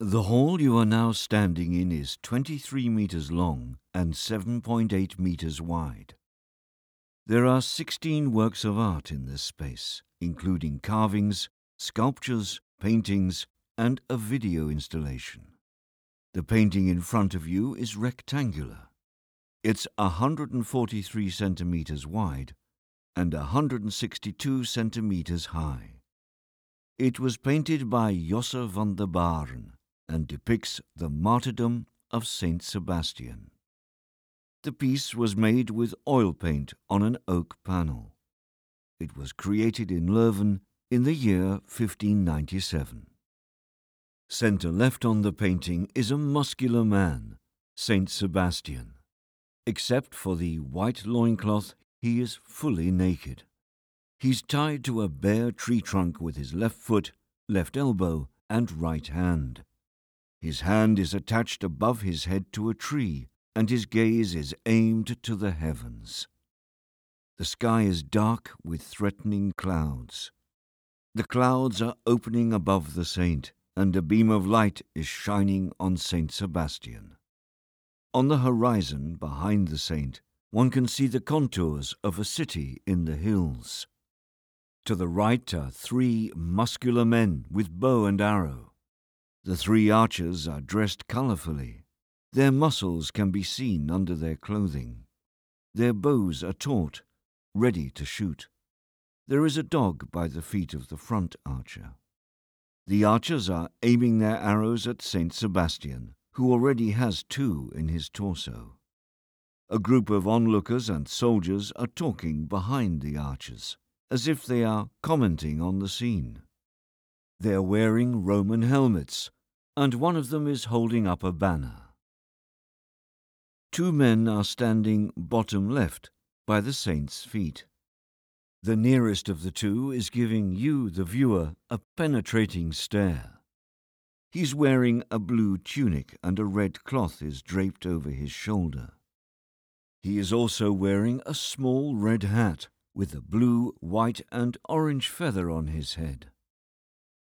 The hall you are now standing in is 23 metres long and 7.8 metres wide. There are 16 works of art in this space, including carvings, sculptures, paintings, and a video installation. The painting in front of you is rectangular. It's 143 centimetres wide and 162 centimetres high. It was painted by Josse van der Baren and depicts the martyrdom of Saint Sebastian. The piece was made with oil paint on an oak panel. It was created in Leuven in the year 1597. Centre left on the painting is a muscular man, Saint Sebastian. Except for the white loincloth, he is fully naked. He's tied to a bare tree trunk with his left foot, left elbow, and right hand. His hand is attached above his head to a tree, and his gaze is aimed to the heavens. The sky is dark with threatening clouds. The clouds are opening above the saint, and a beam of light is shining on Saint Sebastian. On the horizon behind the saint, one can see the contours of a city in the hills. To the right are three muscular men with bow and arrow. The three archers are dressed colourfully. Their muscles can be seen under their clothing. Their bows are taut, ready to shoot. There is a dog by the feet of the front archer. The archers are aiming their arrows at Saint Sebastian, who already has two in his torso. A group of onlookers and soldiers are talking behind the archers, as if they are commenting on the scene. They are wearing Roman helmets, and one of them is holding up a banner. Two men are standing bottom left by the saint's feet. The nearest of the two is giving you, the viewer, a penetrating stare. He's wearing a blue tunic and a red cloth is draped over his shoulder. He is also wearing a small red hat with a blue, white, and orange feather on his head.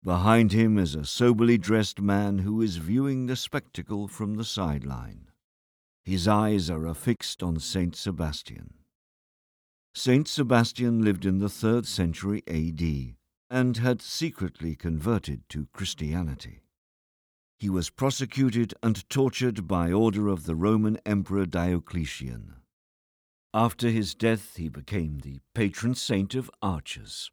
Behind him is a soberly dressed man who is viewing the spectacle from the sideline. His eyes are affixed on Saint Sebastian. Saint Sebastian lived in the 3rd century AD and had secretly converted to Christianity. He was prosecuted and tortured by order of the Roman Emperor Diocletian. After his death, he became the patron saint of archers.